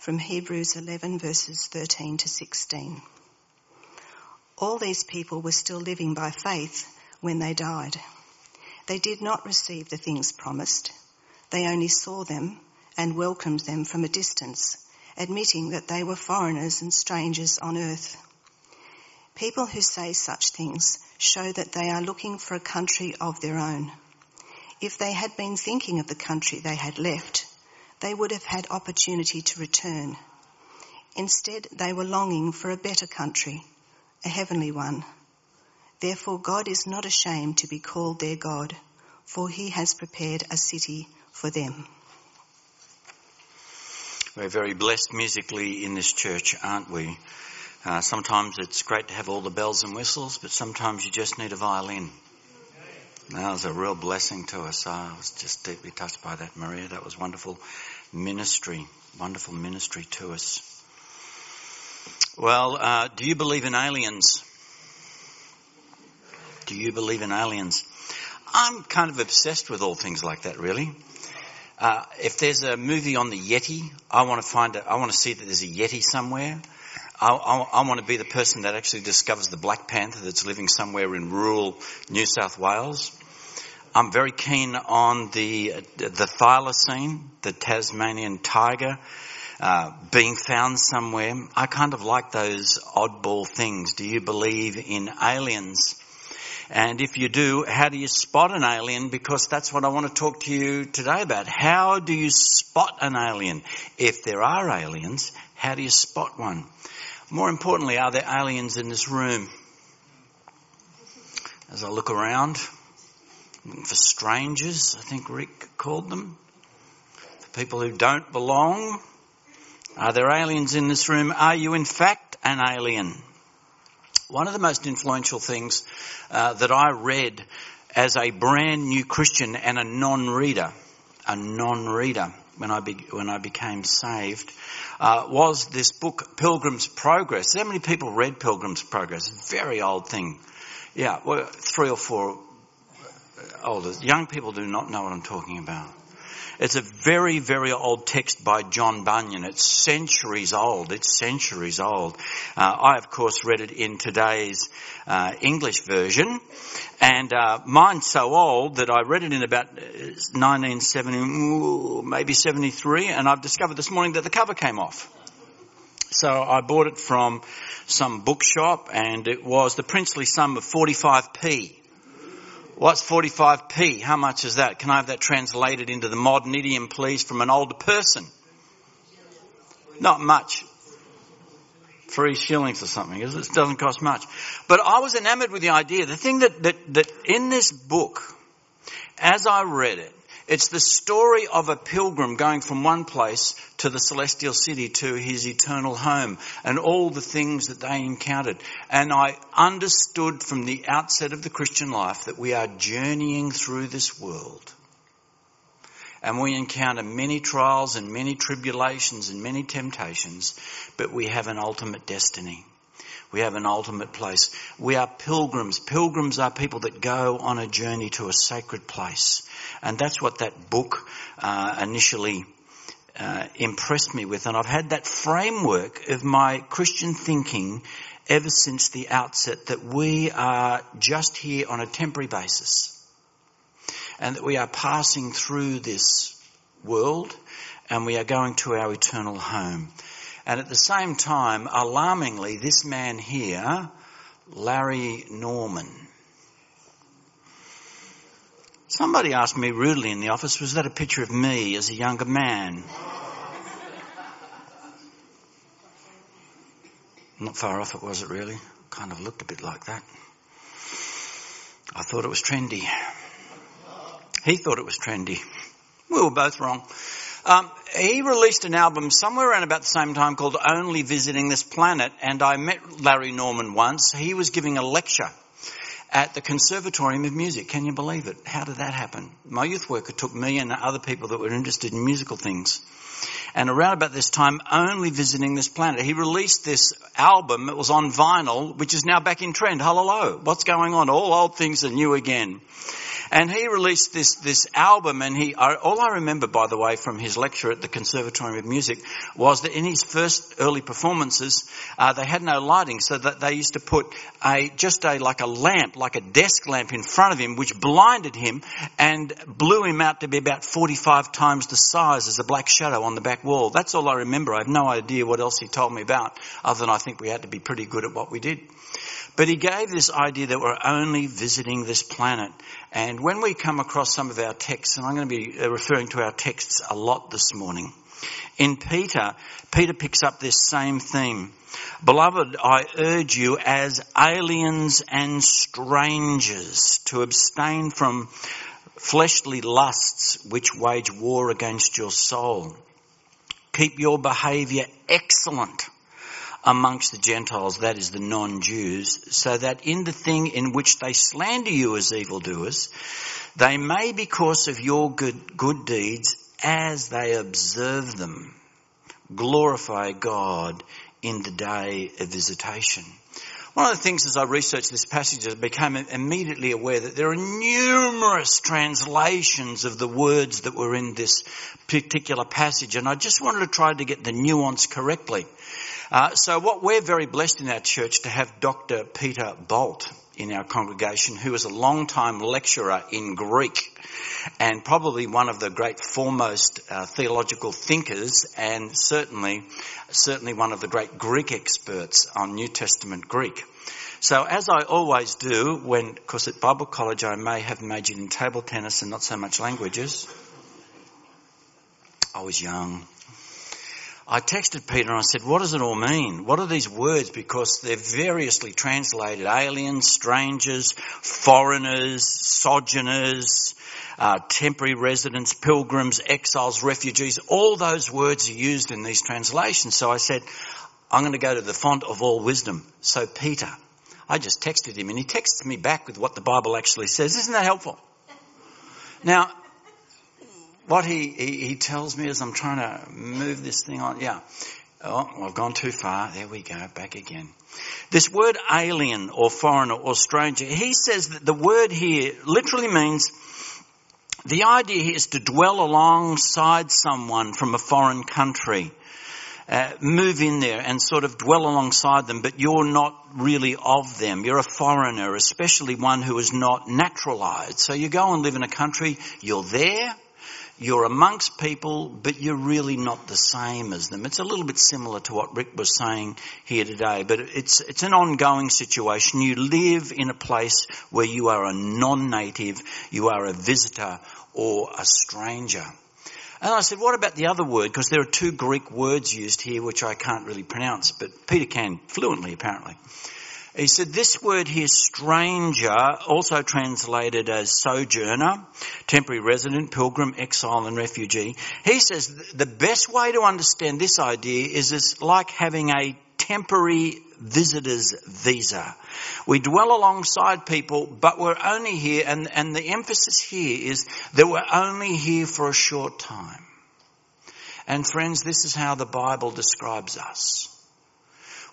from Hebrews 11 verses 13 to 16. All these people were still living by faith when they died. They did not receive the things promised. They only saw them and welcomed them from a distance, admitting that they were foreigners and strangers on earth. People who say such things show that they are looking for a country of their own. If they had been thinking of the country they had left, they would have had opportunity to return. Instead, they were longing for a better country, a heavenly one. Therefore, God is not ashamed to be called their God, for he has prepared a city for them. We're very blessed musically in this church, aren't we? Uh, sometimes it's great to have all the bells and whistles, but sometimes you just need a violin. That was a real blessing to us. I was just deeply touched by that, Maria. That was wonderful ministry, wonderful ministry to us. Well, uh, do you believe in aliens? Do you believe in aliens? I'm kind of obsessed with all things like that, really. Uh, if there's a movie on the Yeti, I want to find it. I want to see that there's a Yeti somewhere. I, I, I, want to be the person that actually discovers the Black Panther that's living somewhere in rural New South Wales. I'm very keen on the the thylacine, the Tasmanian tiger, uh, being found somewhere. I kind of like those oddball things. Do you believe in aliens? And if you do, how do you spot an alien? Because that's what I want to talk to you today about. How do you spot an alien? If there are aliens, how do you spot one? More importantly, are there aliens in this room? As I look around, for strangers, I think Rick called them, for people who don't belong. Are there aliens in this room? Are you in fact an alien? One of the most influential things uh, that I read as a brand new Christian and a non-reader, a non-reader when I be, when I became saved, uh, was this book Pilgrim's Progress. How many people read Pilgrim's Progress? Very old thing. Yeah, well, three or four Young people do not know what I'm talking about. It's a very, very old text by John Bunyan. It's centuries old. It's centuries old. Uh, I, of course, read it in today's uh, English version, and uh, mine's so old that I read it in about 1970, uh, maybe 73, and I've discovered this morning that the cover came off. So I bought it from some bookshop, and it was the princely sum of 45p. What's 45p? How much is that? Can I have that translated into the modern idiom, please, from an older person? Not much. Three shillings or something. It doesn't cost much. But I was enamored with the idea. The thing that, that, that in this book, as I read it, it's the story of a pilgrim going from one place to the celestial city to his eternal home and all the things that they encountered. And I understood from the outset of the Christian life that we are journeying through this world. And we encounter many trials and many tribulations and many temptations, but we have an ultimate destiny. We have an ultimate place. We are pilgrims. Pilgrims are people that go on a journey to a sacred place. And that's what that book uh, initially uh, impressed me with. And I've had that framework of my Christian thinking ever since the outset that we are just here on a temporary basis. And that we are passing through this world and we are going to our eternal home. And at the same time, alarmingly, this man here, Larry Norman, Somebody asked me rudely in the office, was that a picture of me as a younger man? Not far off it, was it really? Kind of looked a bit like that. I thought it was trendy. He thought it was trendy. We were both wrong. Um, he released an album somewhere around about the same time called Only Visiting This Planet, and I met Larry Norman once. He was giving a lecture at the Conservatorium of Music. Can you believe it? How did that happen? My youth worker took me and other people that were interested in musical things. And around about this time, only visiting this planet, he released this album. It was on vinyl, which is now back in trend. Hello, what's going on? All old things are new again. And he released this, this album and he, all I remember by the way from his lecture at the Conservatorium of Music was that in his first early performances, uh, they had no lighting so that they used to put a, just a, like a lamp, like a desk lamp in front of him which blinded him and blew him out to be about 45 times the size as a black shadow on the back wall. That's all I remember. I have no idea what else he told me about other than I think we had to be pretty good at what we did. But he gave this idea that we're only visiting this planet. And when we come across some of our texts, and I'm going to be uh, referring to our texts a lot this morning, in Peter, Peter picks up this same theme. Beloved, I urge you as aliens and strangers to abstain from fleshly lusts which wage war against your soul. Keep your behaviour excellent amongst the Gentiles, that is the non-Jews, so that in the thing in which they slander you as evildoers, they may because of your good, good deeds, as they observe them, glorify God in the day of visitation. One of the things as I researched this passage, I became immediately aware that there are numerous translations of the words that were in this particular passage, and I just wanted to try to get the nuance correctly. Uh, so what we're very blessed in our church to have Dr. Peter Bolt in our congregation, who is a long-time lecturer in Greek and probably one of the great foremost uh, theological thinkers and certainly, certainly one of the great Greek experts on New Testament Greek. So as I always do when, because at Bible college I may have majored in table tennis and not so much languages. I was young. I texted Peter and I said, what does it all mean? What are these words? Because they're variously translated. Aliens, strangers, foreigners, sojourners, uh, temporary residents, pilgrims, exiles, refugees. All those words are used in these translations. So I said, I'm going to go to the font of all wisdom. So Peter, I just texted him and he texted me back with what the Bible actually says. Isn't that helpful? Now, what he, he, he tells me is I'm trying to move this thing on. Yeah. Oh, I've gone too far. There we go. Back again. This word alien or foreigner or stranger, he says that the word here literally means the idea here is to dwell alongside someone from a foreign country. Uh, move in there and sort of dwell alongside them, but you're not really of them. You're a foreigner, especially one who is not naturalized. So you go and live in a country, you're there, you're amongst people, but you're really not the same as them. It's a little bit similar to what Rick was saying here today, but it's, it's an ongoing situation. You live in a place where you are a non-native, you are a visitor or a stranger. And I said, what about the other word? Because there are two Greek words used here which I can't really pronounce, but Peter can fluently apparently. He said this word here, stranger, also translated as sojourner, temporary resident, pilgrim, exile and refugee. He says the best way to understand this idea is it's like having a temporary visitor's visa. We dwell alongside people, but we're only here, and, and the emphasis here is that we're only here for a short time. And friends, this is how the Bible describes us.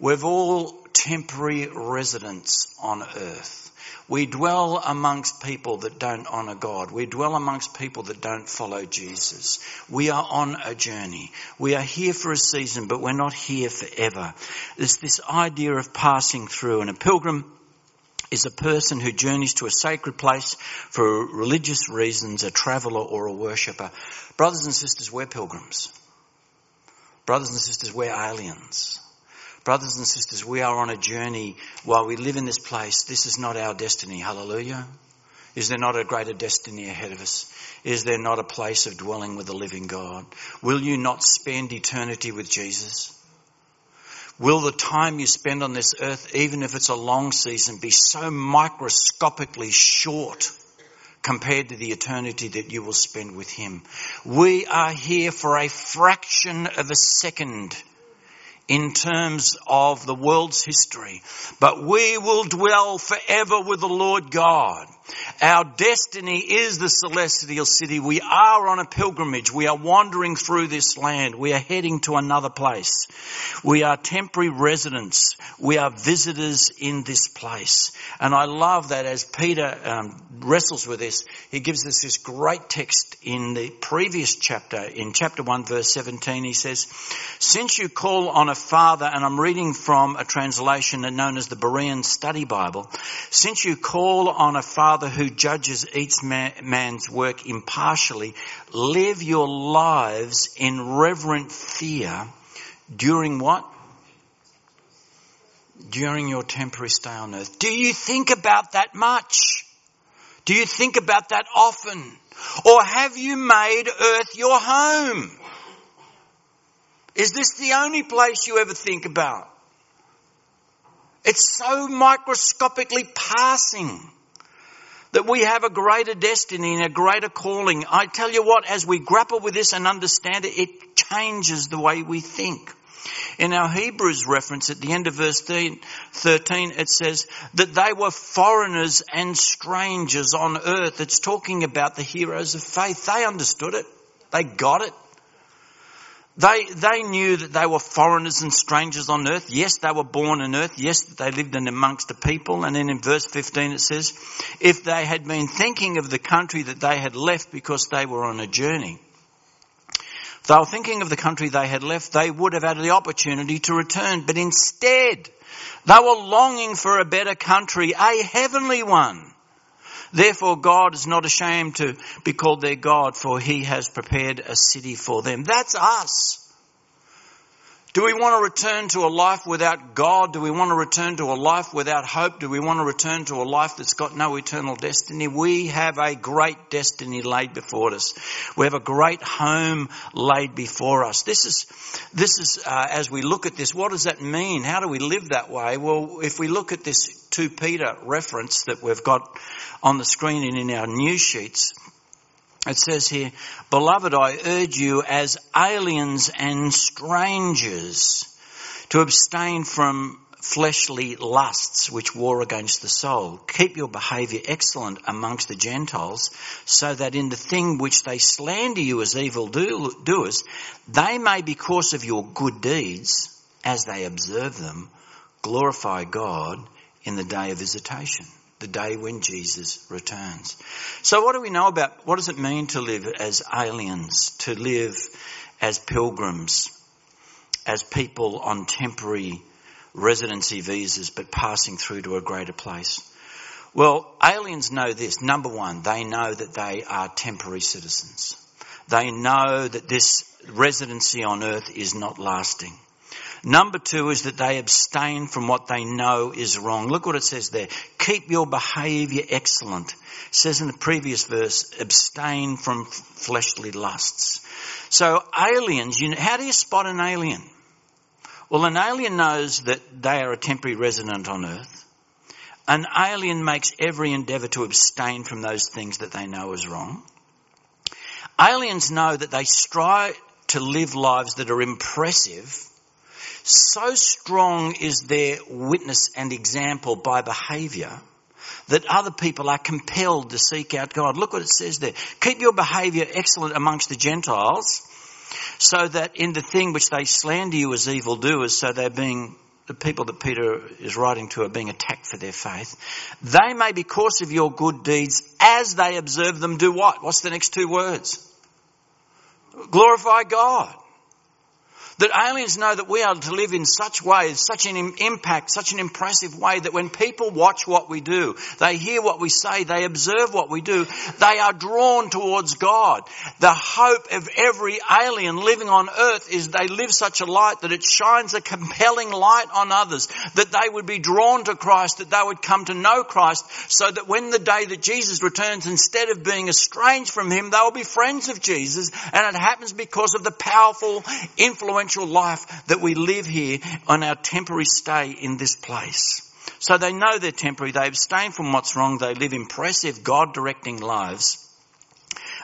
We've all temporary residents on earth. We dwell amongst people that don't honour God. We dwell amongst people that don't follow Jesus. We are on a journey. We are here for a season, but we're not here forever. There's this idea of passing through and a pilgrim is a person who journeys to a sacred place for religious reasons, a traveller or a worshipper. Brothers and sisters, we're pilgrims. Brothers and sisters, we're aliens. Brothers and sisters, we are on a journey while we live in this place. This is not our destiny. Hallelujah. Is there not a greater destiny ahead of us? Is there not a place of dwelling with the living God? Will you not spend eternity with Jesus? Will the time you spend on this earth, even if it's a long season, be so microscopically short compared to the eternity that you will spend with Him? We are here for a fraction of a second in terms of the world's history, but we will dwell forever with the Lord God. Our destiny is the celestial city. We are on a pilgrimage. We are wandering through this land. We are heading to another place. We are temporary residents. We are visitors in this place. And I love that as Peter um, wrestles with this, he gives us this great text in the previous chapter, in chapter 1 verse 17. He says, since you call on a father, and I'm reading from a translation known as the Berean Study Bible, since you call on a father who judges each man's work impartially, live your lives in reverent fear during what? During your temporary stay on earth. Do you think about that much? Do you think about that often? Or have you made earth your home? Is this the only place you ever think about? It's so microscopically passing that we have a greater destiny and a greater calling. I tell you what, as we grapple with this and understand it, it changes the way we think. In our Hebrews reference at the end of verse 13, it says that they were foreigners and strangers on earth. It's talking about the heroes of faith. They understood it. They got it. They, they knew that they were foreigners and strangers on earth. Yes, they were born on earth. Yes, they lived in amongst the people. And then in verse 15 it says, if they had been thinking of the country that they had left because they were on a journey, if they were thinking of the country they had left, they would have had the opportunity to return. But instead, they were longing for a better country, a heavenly one. Therefore God is not ashamed to be called their God, for he has prepared a city for them. That's us. Do we want to return to a life without God? Do we want to return to a life without hope? Do we want to return to a life that's got no eternal destiny? We have a great destiny laid before us. We have a great home laid before us. This is, this is, uh, as we look at this, what does that mean? How do we live that way? Well, if we look at this 2 Peter reference that we've got on the screen and in our news sheets, it says here, Beloved, I urge you as aliens and strangers to abstain from fleshly lusts which war against the soul. Keep your behaviour excellent amongst the Gentiles, so that in the thing which they slander you as evil doers, they may, because of your good deeds, as they observe them, glorify God in the day of visitation the day when Jesus returns. So what do we know about, what does it mean to live as aliens, to live as pilgrims, as people on temporary residency visas but passing through to a greater place? Well, aliens know this. Number one, they know that they are temporary citizens. They know that this residency on earth is not lasting. Number two is that they abstain from what they know is wrong. Look what it says there. Keep your behavior excellent. It says in the previous verse, abstain from fleshly lusts. So aliens, you know, how do you spot an alien? Well, an alien knows that they are a temporary resident on earth. An alien makes every endeavour to abstain from those things that they know is wrong. Aliens know that they strive to live lives that are impressive so strong is their witness and example by behaviour that other people are compelled to seek out God. Look what it says there. Keep your behaviour excellent amongst the Gentiles so that in the thing which they slander you as evildoers, so they're being the people that Peter is writing to are being attacked for their faith. They may, because of your good deeds, as they observe them, do what? What's the next two words? Glorify God. That aliens know that we are to live in such ways, such an impact, such an impressive way that when people watch what we do, they hear what we say, they observe what we do, they are drawn towards God. The hope of every alien living on earth is they live such a light that it shines a compelling light on others, that they would be drawn to Christ, that they would come to know Christ, so that when the day that Jesus returns, instead of being estranged from Him, they will be friends of Jesus, and it happens because of the powerful influence life that we live here on our temporary stay in this place. So they know they're temporary. They abstain from what's wrong. They live impressive, God directing lives.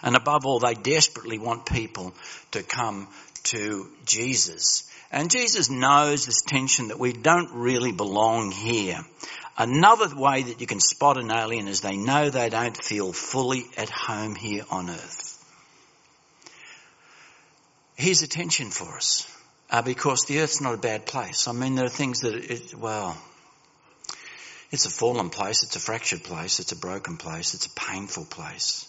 And above all, they desperately want people to come to Jesus And Jesus knows this tension that we don't really belong here. Another way that you can spot an alien is they know they don't feel fully at home here on earth. Here's attention for us, uh, because the earth's not a bad place. I mean, there are things that, it, well, it's a fallen place, it's a fractured place, it's a broken place, it's a painful place.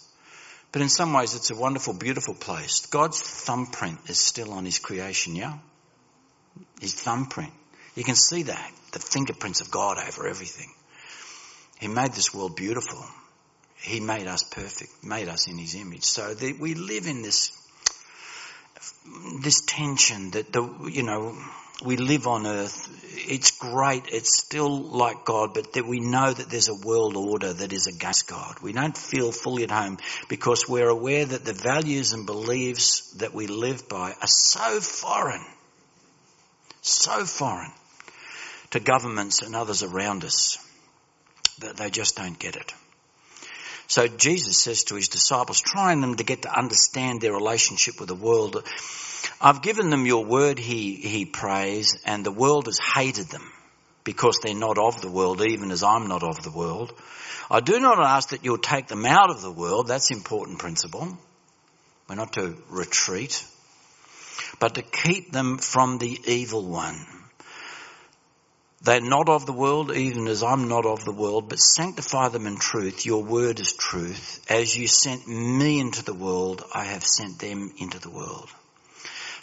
But in some ways, it's a wonderful, beautiful place. God's thumbprint is still on his creation, yeah? His thumbprint. You can see that, the fingerprints of God over everything. He made this world beautiful. He made us perfect, made us in his image. So that we live in this, this tension that the, you know, we live on earth. It's great. It's still like God, but that we know that there's a world order that is against God. We don't feel fully at home because we're aware that the values and beliefs that we live by are so foreign, so foreign to governments and others around us that they just don't get it. So Jesus says to his disciples, trying them to get to understand their relationship with the world, I've given them your word, he, he prays, and the world has hated them because they're not of the world, even as I'm not of the world. I do not ask that you'll take them out of the world. That's important principle. We're not to retreat, but to keep them from the evil one. They're not of the world, even as I'm not of the world, but sanctify them in truth. Your word is truth. As you sent me into the world, I have sent them into the world.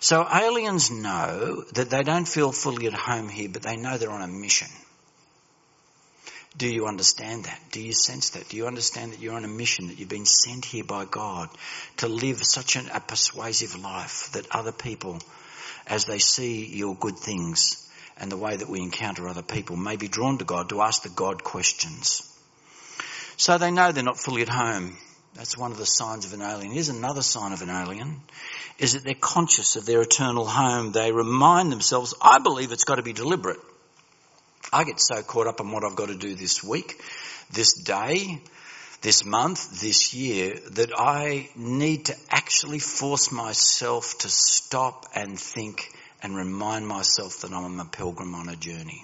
So aliens know that they don't feel fully at home here, but they know they're on a mission. Do you understand that? Do you sense that? Do you understand that you're on a mission, that you've been sent here by God to live such an, a persuasive life that other people, as they see your good things and the way that we encounter other people, may be drawn to God to ask the God questions? So they know they're not fully at home. That's one of the signs of an alien. Here's another sign of an alien is that they're conscious of their eternal home. They remind themselves, I believe it's got to be deliberate. I get so caught up in what I've got to do this week, this day, this month, this year, that I need to actually force myself to stop and think and remind myself that I'm a pilgrim on a journey.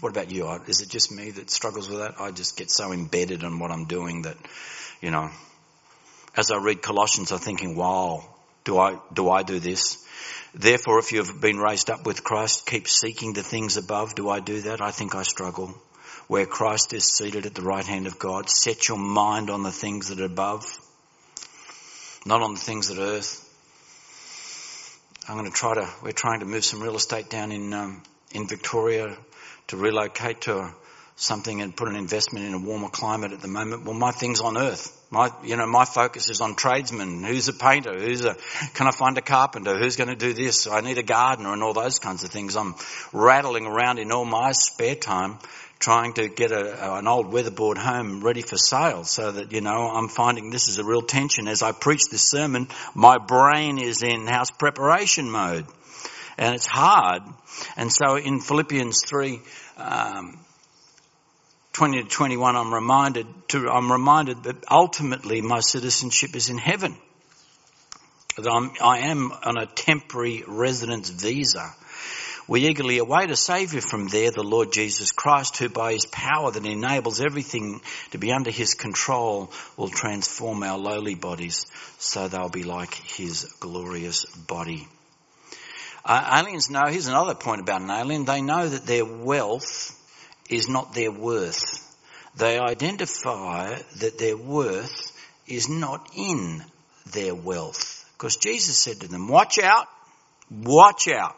What about you? Is it just me that struggles with that? I just get so embedded in what I'm doing that, you know, as I read Colossians, I'm thinking, wow, do I, do I do this? Therefore, if you've been raised up with Christ, keep seeking the things above. Do I do that? I think I struggle. Where Christ is seated at the right hand of God, set your mind on the things that are above, not on the things that are earth. I'm going to try to, we're trying to move some real estate down in, um, in Victoria to relocate to something and put an investment in a warmer climate at the moment. Well, my thing's on earth. My, you know, my focus is on tradesmen. Who's a painter? Who's a, can I find a carpenter? Who's going to do this? I need a gardener and all those kinds of things. I'm rattling around in all my spare time trying to get a, an old weatherboard home ready for sale so that, you know, I'm finding this is a real tension. As I preach this sermon, my brain is in house preparation mode and it's hard. And so in Philippians 3, um, 20 to 21, I'm reminded to, I'm reminded that ultimately my citizenship is in heaven. That I'm, I am on a temporary residence visa. We eagerly await a Saviour from there, the Lord Jesus Christ, who by His power that enables everything to be under His control will transform our lowly bodies so they'll be like His glorious body. Uh, aliens know, here's another point about an alien, they know that their wealth is not their worth. They identify that their worth is not in their wealth. Because Jesus said to them, watch out, watch out.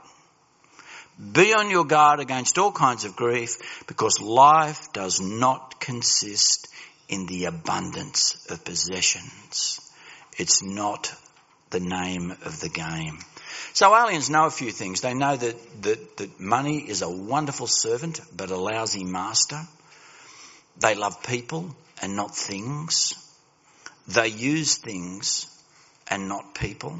Be on your guard against all kinds of grief because life does not consist in the abundance of possessions. It's not the name of the game. So aliens know a few things. They know that, that, that money is a wonderful servant, but a lousy master. They love people and not things. They use things and not people.